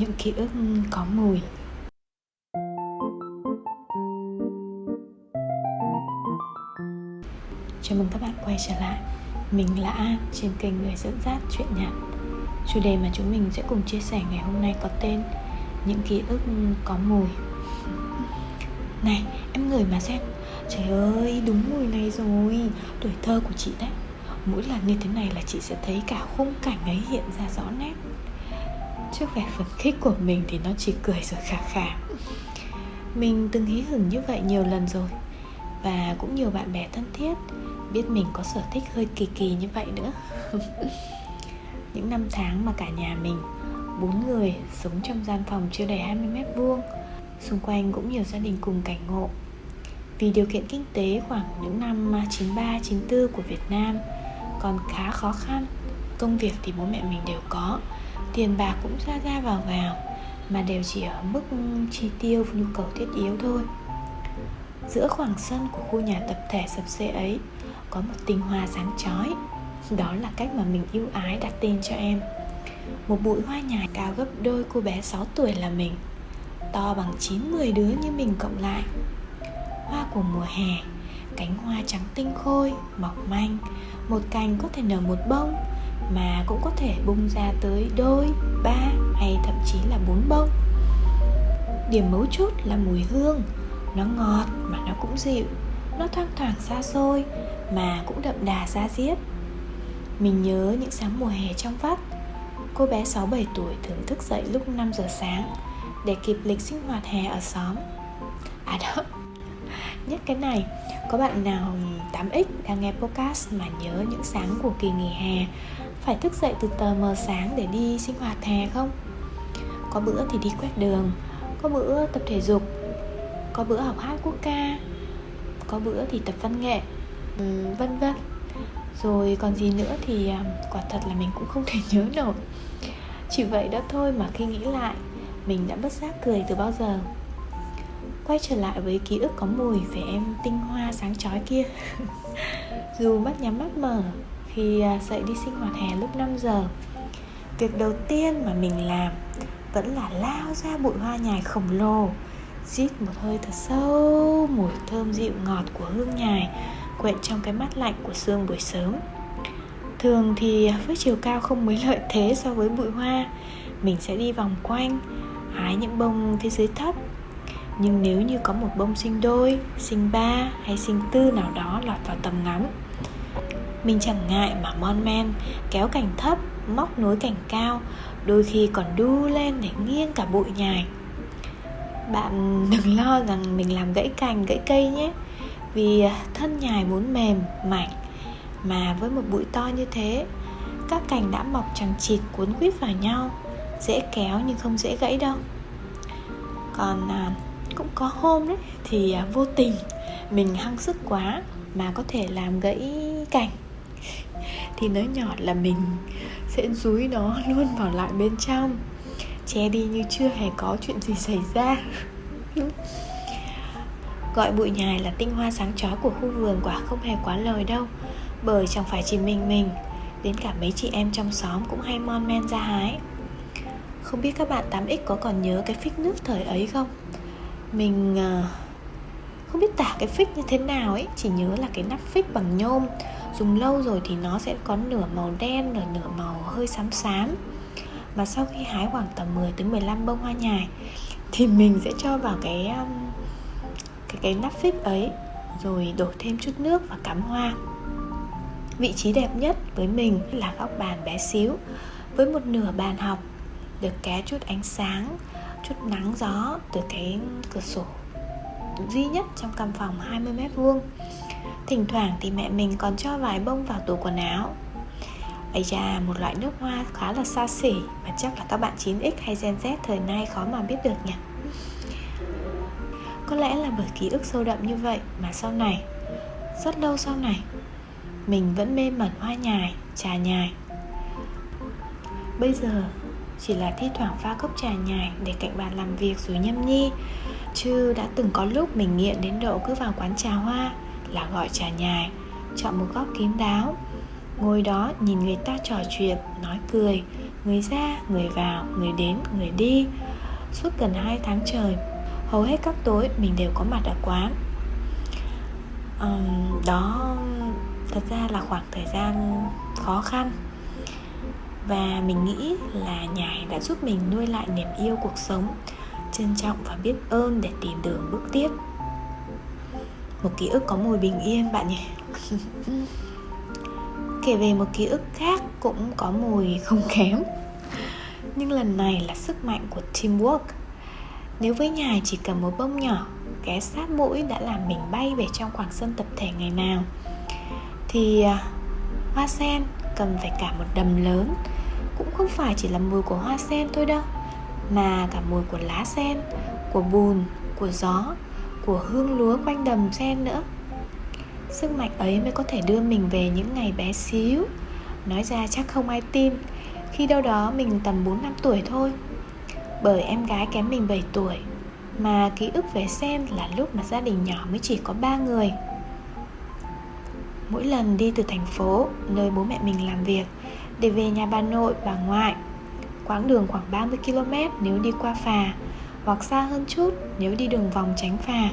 những ký ức có mùi. Chào mừng các bạn quay trở lại. Mình là An trên kênh Người dẫn dắt chuyện nhạc. Chủ đề mà chúng mình sẽ cùng chia sẻ ngày hôm nay có tên Những ký ức có mùi. Này, em ngửi mà xem. Trời ơi, đúng mùi này rồi. Tuổi thơ của chị đấy. Mỗi lần như thế này là chị sẽ thấy cả khung cảnh ấy hiện ra rõ nét. Trước vẻ phấn khích của mình thì nó chỉ cười rồi khà khà. Mình từng hí hửng như vậy nhiều lần rồi Và cũng nhiều bạn bè thân thiết Biết mình có sở thích hơi kỳ kỳ như vậy nữa. Những năm tháng mà cả nhà mình Bốn người sống trong gian phòng chưa đầy 20 mét vuông Xung quanh cũng nhiều gia đình cùng cảnh ngộ. Vì điều kiện kinh tế khoảng những năm 93, 94 của Việt Nam Còn khá khó khăn Công việc thì bố mẹ mình đều có tiền bạc cũng ra ra vào vào, mà đều chỉ ở mức chi tiêu, nhu cầu thiết yếu thôi. Giữa khoảng sân của khu nhà tập thể sập xê ấy, có một tinh hoa sáng chói. Đó là cách mà mình yêu ái đặt tên cho em. Một bụi hoa nhài cao gấp đôi cô bé 6 tuổi là mình, to bằng 9-10 đứa như mình cộng lại. Hoa của mùa hè, cánh hoa trắng tinh khôi mỏng manh, một cành có thể nở một bông mà cũng có thể bung ra tới đôi, ba hay thậm chí là bốn bông. Điểm mấu chốt là mùi hương, nó ngọt mà nó cũng dịu, nó thoang thoảng xa xôi mà cũng đậm đà da diết. Mình nhớ những sáng mùa hè trong vắt, cô bé 6-7 tuổi thường thức dậy lúc 5 giờ sáng để kịp lịch sinh hoạt hè ở xóm. À đó, nhắc cái này, có bạn nào 8X đang nghe podcast mà nhớ những sáng của kỳ nghỉ hè phải thức dậy từ tờ mờ sáng để đi sinh hoạt hè không? Có bữa thì đi quét đường, có bữa tập thể dục, có bữa học hát quốc ca, có bữa thì tập văn nghệ ừ, vân vân. Rồi còn gì nữa thì à, quả thật là mình cũng không thể nhớ nổi. Chỉ vậy đó thôi mà khi nghĩ lại, mình đã bất giác cười từ bao giờ. Quay trở lại với ký ức có mùi về em tinh hoa sáng chói kia. Dù mắt nhắm mắt mở khi à, dậy đi sinh hoạt hè lúc 5 giờ. Việc đầu tiên mà mình làm vẫn là lao ra bụi hoa nhài khổng lồ Rít một hơi thật sâu mùi thơm dịu ngọt của hương nhài Quện trong cái mắt lạnh của sương buổi sớm. Thường thì với chiều cao không mấy lợi thế so với bụi hoa Mình sẽ đi vòng quanh Hái những bông phía dưới thấp. Nhưng nếu như có một bông sinh đôi, sinh ba hay sinh tư nào đó lọt vào tầm ngắm mình chẳng ngại mà mon men kéo cành thấp móc nối cành cao đôi khi còn đu lên để nghiêng cả bụi nhài. Bạn đừng lo rằng mình làm gãy cành gãy cây nhé vì à, thân nhài muốn mềm mảnh mà với một bụi to như thế các cành đã mọc chẳng chịt cuốn quýt vào nhau dễ kéo nhưng không dễ gãy đâu. Còn à, cũng có hôm đấy thì à, vô tình mình hăng sức quá mà có thể làm gãy cành thì nói nhỏ là mình sẽ dúi nó luôn vào lại bên trong. Che đi như chưa hề có chuyện gì xảy ra. Gọi bụi nhài là tinh hoa sáng chói của khu vườn quả không hề quá lời đâu, bởi chẳng phải chỉ mình mình, đến cả mấy chị em trong xóm cũng hay mon men ra hái. Không biết các bạn 8x có còn nhớ cái phích nước thời ấy không? Mình à, không biết tả cái phích như thế nào ấy, chỉ nhớ là cái nắp phích bằng nhôm dùng lâu rồi thì nó sẽ có nửa màu đen rồi nửa màu hơi xám xám. Và sau khi hái khoảng tầm 10 tới 15 bông hoa nhài, thì mình sẽ cho vào cái um, cái cái nắp phích ấy, rồi đổ thêm chút nước và cắm hoa. Vị trí đẹp nhất với mình là góc bàn bé xíu, với một nửa bàn học được ké chút ánh sáng, chút nắng gió từ cái cửa sổ duy nhất trong căn phòng 20 mét vuông. Thỉnh thoảng thì mẹ mình còn cho vài bông vào tủ quần áo. Ây da, một loại nước hoa khá là xa xỉ Mà chắc là các bạn 9X hay Gen Z thời nay khó mà biết được nhỉ? Có lẽ là bởi ký ức sâu đậm như vậy Mà sau này, rất lâu sau này Mình vẫn mê mẩn hoa nhài, trà nhài. Bây giờ chỉ là thi thoảng pha cốc trà nhài để cạnh bàn làm việc rồi nhâm nhi Chứ đã từng có lúc mình nghiện đến độ cứ vào quán trà hoa là gọi trà nhài chọn một góc kín đáo. Ngồi đó nhìn người ta trò chuyện nói cười Người ra, người vào, người đến, người đi. Suốt gần 2 tháng trời Hầu hết các tối mình đều có mặt ở quán. Um, Đó thật ra là khoảng thời gian khó khăn. Và mình nghĩ là nhài đã giúp mình nuôi lại niềm yêu cuộc sống Trân trọng và biết ơn để tìm đường bước tiếp. Một ký ức có mùi bình yên bạn nhỉ? Kể về một ký ức khác cũng có mùi không kém. Nhưng lần này là sức mạnh của teamwork. Nếu với nhài chỉ cần một bông nhỏ Ghé sát mũi đã làm mình bay về trong khoảng sân tập thể ngày nào Thì à, hoa sen cần phải cả một đầm lớn. Cũng không phải chỉ là mùi của hoa sen thôi đâu Mà cả mùi của lá sen, của bùn, của gió của hương lúa quanh đầm sen nữa. Sức mạnh ấy mới có thể đưa mình về những ngày bé xíu. Nói ra chắc không ai tin Khi đâu đó mình tầm 4 năm tuổi thôi. Bởi em gái kém mình 7 tuổi Mà ký ức về sen là lúc mà gia đình nhỏ mới chỉ có 3 người. Mỗi lần đi từ thành phố, nơi bố mẹ mình làm việc Để về nhà bà nội, bà ngoại Quãng đường khoảng 30 km nếu đi qua phà hoặc xa hơn chút nếu đi đường vòng tránh phà.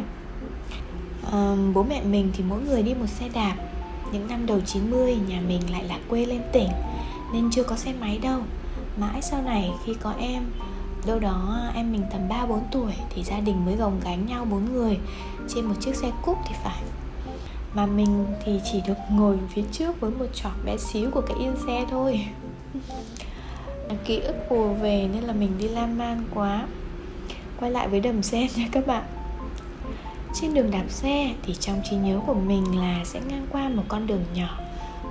À, Bố mẹ mình thì mỗi người đi một xe đạp. Những năm đầu 90 nhà mình lại là quê lên tỉnh Nên chưa có xe máy đâu. Mãi sau này khi có em Đâu đó em mình tầm 3-4 tuổi Thì gia đình mới gồng gánh nhau bốn người Trên một chiếc xe cúp thì phải. Mà mình thì chỉ được ngồi phía trước Với một trọt bé xíu của cái yên xe thôi. Ký ức ùa về nên là mình đi lan man quá. Quay lại với đầm sen nha các bạn. Trên đường đạp xe thì trong trí nhớ của mình là sẽ ngang qua một con đường nhỏ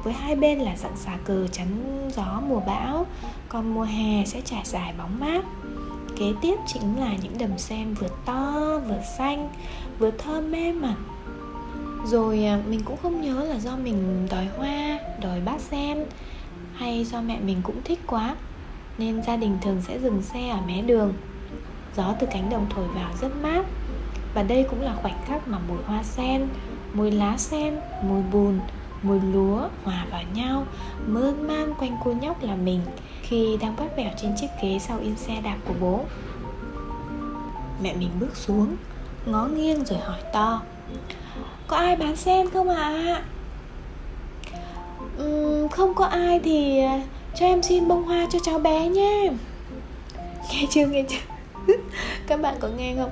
với hai bên là dặn xà cờ chắn gió mùa bão, còn mùa hè sẽ trải dài bóng mát. Kế tiếp chính là những đầm sen vừa to, vừa xanh, vừa thơm mê mẩn. Rồi à, mình cũng không nhớ là do mình đòi hoa, đòi bát sen, hay do mẹ mình cũng thích quá, nên gia đình thường sẽ dừng xe ở mé đường gió từ cánh đồng thổi vào rất mát. Và đây cũng là khoảnh khắc mà mùi hoa sen, mùi lá sen, mùi bùn, mùi lúa hòa vào nhau mơn man quanh cô nhóc là mình khi đang bắt vẻo trên chiếc ghế sau yên xe đạp của bố. Mẹ mình bước xuống ngó nghiêng rồi hỏi to có ai bán sen không ạ? À? uhm, không có ai thì ờ, cho em xin bông hoa cho cháu bé nhé. Nghe chưa nghe chưa? Các bạn có nghe không?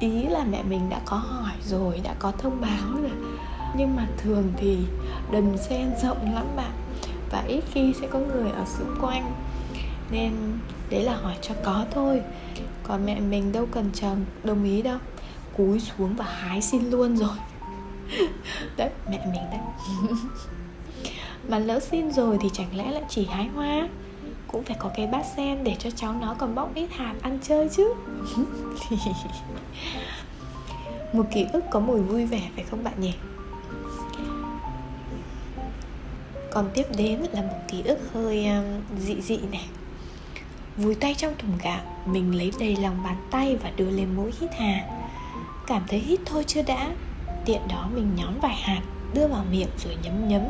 Ý là mẹ mình đã có hỏi rồi, đã có thông báo rồi. Nhưng mà thường thì đầm sen rộng lắm bạn. Và ít khi sẽ có người ở xung quanh. Nên đấy là hỏi cho có thôi. Còn mẹ mình đâu cần chờ đồng ý đâu. Cúi xuống và hái xin luôn rồi. Đấy, mẹ mình đấy. Mà lỡ xin rồi thì chẳng lẽ lại chỉ hái hoa? Cũng phải có cái bát sen để cho cháu nó còn bóc ít hạt ăn chơi chứ. Một ký ức có mùi vui vẻ phải không bạn nhỉ? Còn tiếp đến là một ký ức hơi um, dị dị này. Vùi tay trong thùng gạo mình lấy đầy lòng bàn tay và đưa lên mũi hít hà. Cảm thấy hít thôi chưa đã. Tiện đó mình nhón vài hạt đưa vào miệng rồi nhấm nhấm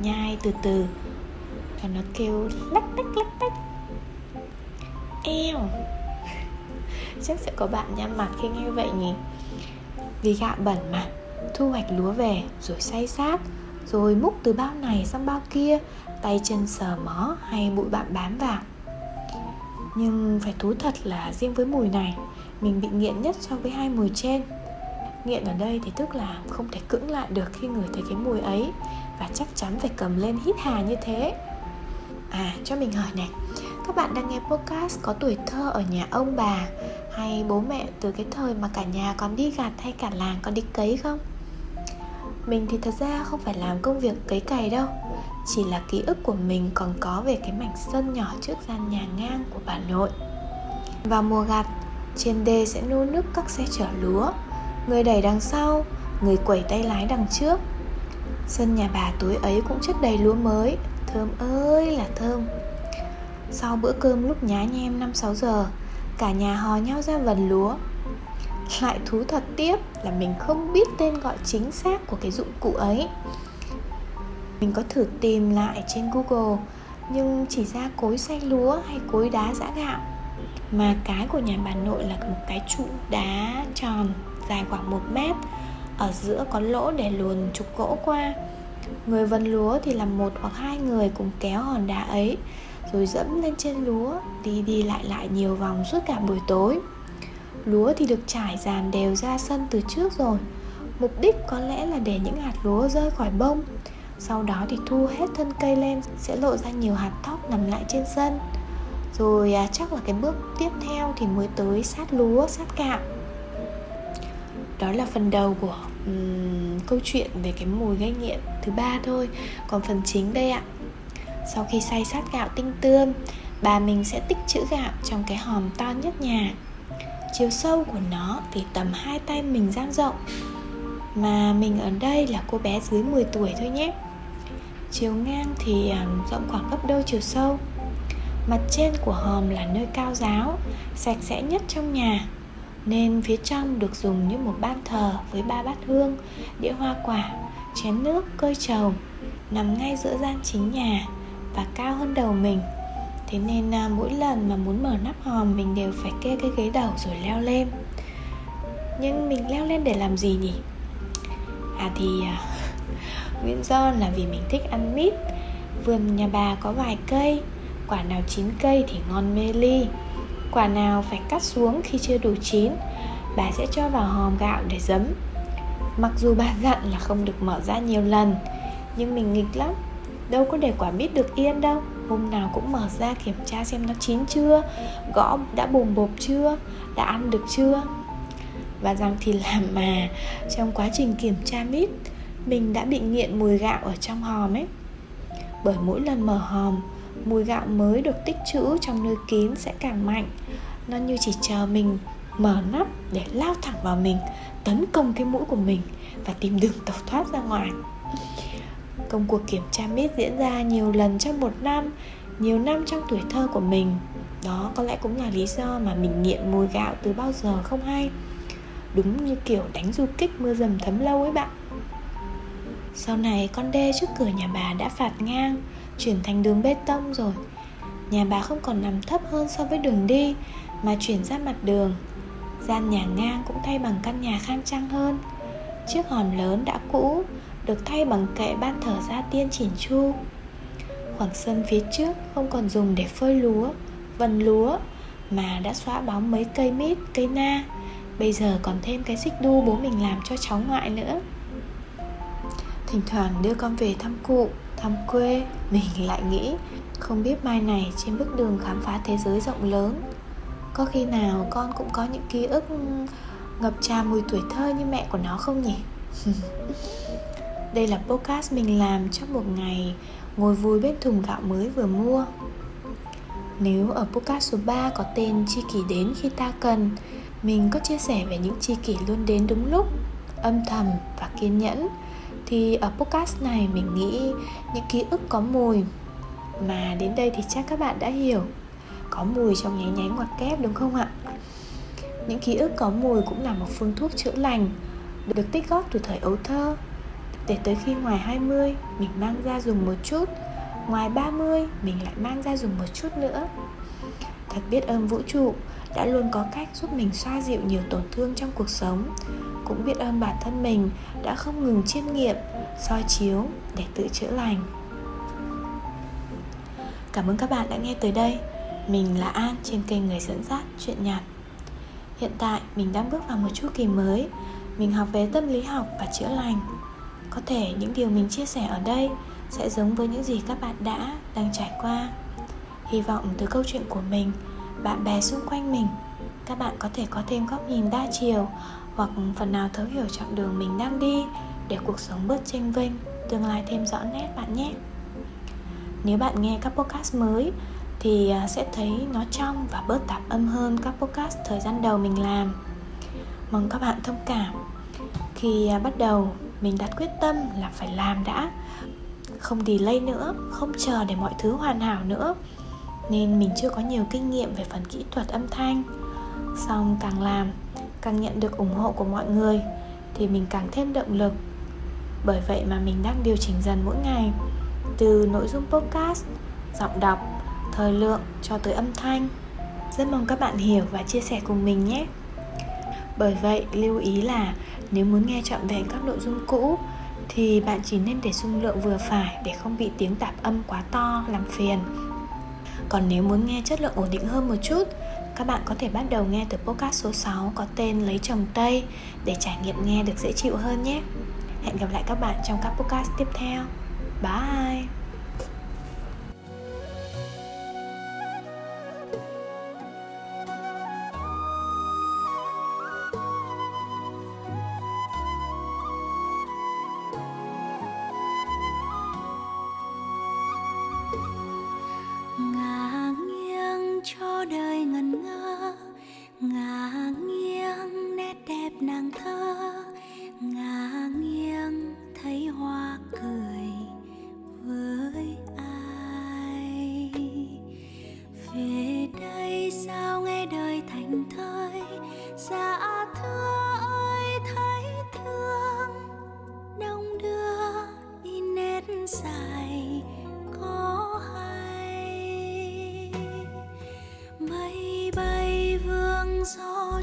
nhai từ từ và nó kêu lách tách lách tách. Eo. Chắc sẽ có bạn nhăn mặt khi nghe vậy nhỉ? Vì gạo bẩn mà. Thu hoạch lúa về, rồi xay sát rồi múc từ bao này sang bao kia, tay chân sờ mó hay bụi bặm bám vào. Nhưng phải thú thật là riêng với mùi này, mình bị nghiện nhất so với hai mùi trên. Nghiện ở đây thì tức là không thể cưỡng lại được khi ngửi thấy cái mùi ấy, và chắc chắn phải cầm lên hít hà như thế. À cho mình hỏi này. Các bạn đang nghe podcast có tuổi thơ ở nhà ông bà Hay bố mẹ từ cái thời mà cả nhà còn đi gặt hay cả làng còn đi cấy không? Mình thì thật ra không phải làm công việc cấy cày đâu. Chỉ là ký ức của mình còn có về cái mảnh sân nhỏ trước gian nhà ngang của bà nội. Vào mùa gặt, trên đê sẽ nô nức các xe chở lúa. Người đẩy đằng sau, người quẩy tay lái đằng trước. Sân nhà bà tối ấy cũng chất đầy lúa mới. Thơm ơi, là thơm. Sau bữa cơm lúc nhá nhem 5-6 giờ, Cả nhà hò nhau ra vần lúa. Lại thú thật tiếp là mình không biết tên gọi chính xác của cái dụng cụ ấy. Mình có thử tìm lại trên Google, nhưng chỉ ra cối xay lúa hay cối đá giã gạo. Mà cái của nhà bà nội là một cái trụ đá tròn dài khoảng một mét, ở giữa có lỗ để luồn trục gỗ qua người vần lúa thì là một hoặc hai người cùng kéo hòn đá ấy rồi dẫm lên trên lúa đi đi lại lại nhiều vòng suốt cả buổi tối. Lúa thì được trải dàn đều ra sân từ trước rồi. Mục đích có lẽ là để những hạt lúa rơi khỏi bông. Sau đó thì thu hết thân cây lên sẽ lộ ra nhiều hạt thóc nằm lại trên sân. Rồi à, chắc là cái bước tiếp theo thì mới tới sát lúa sát gạo đó là phần đầu của um, câu chuyện về cái mùi gây nghiện thứ ba thôi. Còn phần chính đây ạ. Sau khi xay sát gạo tinh tươm bà mình sẽ tích trữ gạo trong cái hòm to nhất nhà. Chiều sâu của nó thì tầm hai tay mình dang rộng. Mà mình ở đây là cô bé dưới 10 tuổi thôi nhé. Chiều ngang thì à, rộng khoảng gấp đôi chiều sâu. Mặt trên của hòm là nơi cao giáo sạch sẽ nhất trong nhà nên phía trong được dùng như một ban thờ với ba bát hương đĩa hoa quả chén nước cơi trầu nằm ngay giữa gian chính nhà và cao hơn đầu mình. Thế nên à, mỗi lần mà muốn mở nắp hòm mình đều phải kê cái ghế đầu rồi leo lên. Nhưng mình leo lên để làm gì nhỉ? À thì à, nguyên do là vì mình thích ăn mít. Vườn nhà bà có vài cây quả nào chín cây thì ngon mê ly quả nào phải cắt xuống khi chưa đủ chín, bà sẽ cho vào hòm gạo để giấm. Mặc dù bà dặn là không được mở ra nhiều lần, nhưng mình nghịch lắm. Đâu có để quả mít được yên đâu. Hôm nào cũng mở ra kiểm tra xem nó chín chưa, gõ đã bùm bộp chưa, đã ăn được chưa. Và rằng thì làm mà, trong quá trình kiểm tra mít mình đã bị nghiện mùi gạo ở trong hòm ấy. Bởi mỗi lần mở hòm mùi gạo mới được tích trữ trong nơi kín sẽ càng mạnh. Nó như chỉ chờ mình mở nắp để lao thẳng vào mình, tấn công cái mũi của mình và tìm đường tẩu thoát ra ngoài. Công cuộc kiểm tra mít diễn ra nhiều lần trong một năm, nhiều năm trong tuổi thơ của mình. Đó có lẽ cũng là lý do mà mình nghiện mùi gạo từ bao giờ không hay. Đúng như kiểu đánh du kích mưa dầm thấm lâu ấy bạn. Sau này con đê trước cửa nhà bà đã phạt ngang chuyển thành đường bê tông rồi. Nhà bà không còn nằm thấp hơn so với đường đi, mà chuyển ra mặt đường. Gian nhà ngang cũng thay bằng căn nhà khang trang hơn. Chiếc hòm lớn đã cũ, được thay bằng kệ ban thờ gia tiên chỉn chu. Khoảng sân phía trước không còn dùng để phơi lúa, vần lúa, mà đã xóa bóng mấy cây mít, cây na. Bây giờ còn thêm cái xích đu bố mình làm cho cháu ngoại nữa. Thỉnh thoảng đưa con về thăm cụ thăm quê, mình lại nghĩ, không biết mai này trên bước đường khám phá thế giới rộng lớn, có khi nào con cũng có những ký ức ngập tràn mùi tuổi thơ như mẹ của nó không nhỉ? Đây là podcast mình làm trong một ngày ngồi vui bên thùng gạo mới vừa mua. Nếu ở podcast số 3 có tên chi kỷ đến khi ta cần, mình có chia sẻ về những chi kỷ luôn đến đúng lúc, âm thầm và kiên nhẫn thì ở podcast này mình nghĩ những ký ức có mùi. Mà đến đây thì chắc các bạn đã hiểu. Có mùi trong nháy nháy ngoặc kép, đúng không ạ? Những ký ức có mùi cũng là một phương thuốc chữa lành, được tích góp từ thời ấu thơ. Để tới khi ngoài 20 mình mang ra dùng một chút. Ngoài 30 mình lại mang ra dùng một chút nữa. Thật biết ơn vũ trụ đã luôn có cách giúp mình xoa dịu nhiều tổn thương trong cuộc sống cũng biết ơn bản thân mình đã không ngừng chiêm nghiệm, soi chiếu để tự chữa lành. Cảm ơn các bạn đã nghe tới đây. Mình là an trên kênh người dẫn dắt chuyện nhạt hiện tại, mình đang bước vào một chu kỳ mới. Mình học về tâm lý học và chữa lành. Có thể những điều mình chia sẻ ở đây sẽ giống với những gì các bạn đã, đang trải qua. Hy vọng từ câu chuyện của mình, bạn bè xung quanh mình, các bạn có thể có thêm góc nhìn đa chiều hoặc phần nào thấu hiểu chặng đường mình đang đi để cuộc sống bớt chênh vênh, tương lai thêm rõ nét bạn nhé. Nếu bạn nghe các podcast mới thì à, sẽ thấy nó trong và bớt tạp âm hơn các podcast thời gian đầu mình làm. Mong các bạn thông cảm. Khi à, bắt đầu, mình đặt quyết tâm là phải làm đã. Không delay nữa, không chờ để mọi thứ hoàn hảo nữa. Nên mình chưa có nhiều kinh nghiệm về phần kỹ thuật âm thanh. Xong càng làm càng nhận được ủng hộ của mọi người thì mình càng thêm động lực bởi vậy mà mình đang điều chỉnh dần mỗi ngày từ nội dung podcast giọng đọc, thời lượng cho tới âm thanh. Rất mong các bạn hiểu và chia sẻ cùng mình nhé. Bởi vậy, lưu ý là nếu muốn nghe trọn vẹn các nội dung cũ thì bạn chỉ nên để dung lượng vừa phải để không bị tiếng tạp âm quá to làm phiền. Còn nếu muốn nghe chất lượng ổn định hơn một chút, các bạn có thể bắt đầu nghe từ podcast số 6 có tên Lấy chồng Tây để trải nghiệm nghe được dễ chịu hơn nhé. Hẹn gặp lại các bạn trong các podcast tiếp theo. Bye! 我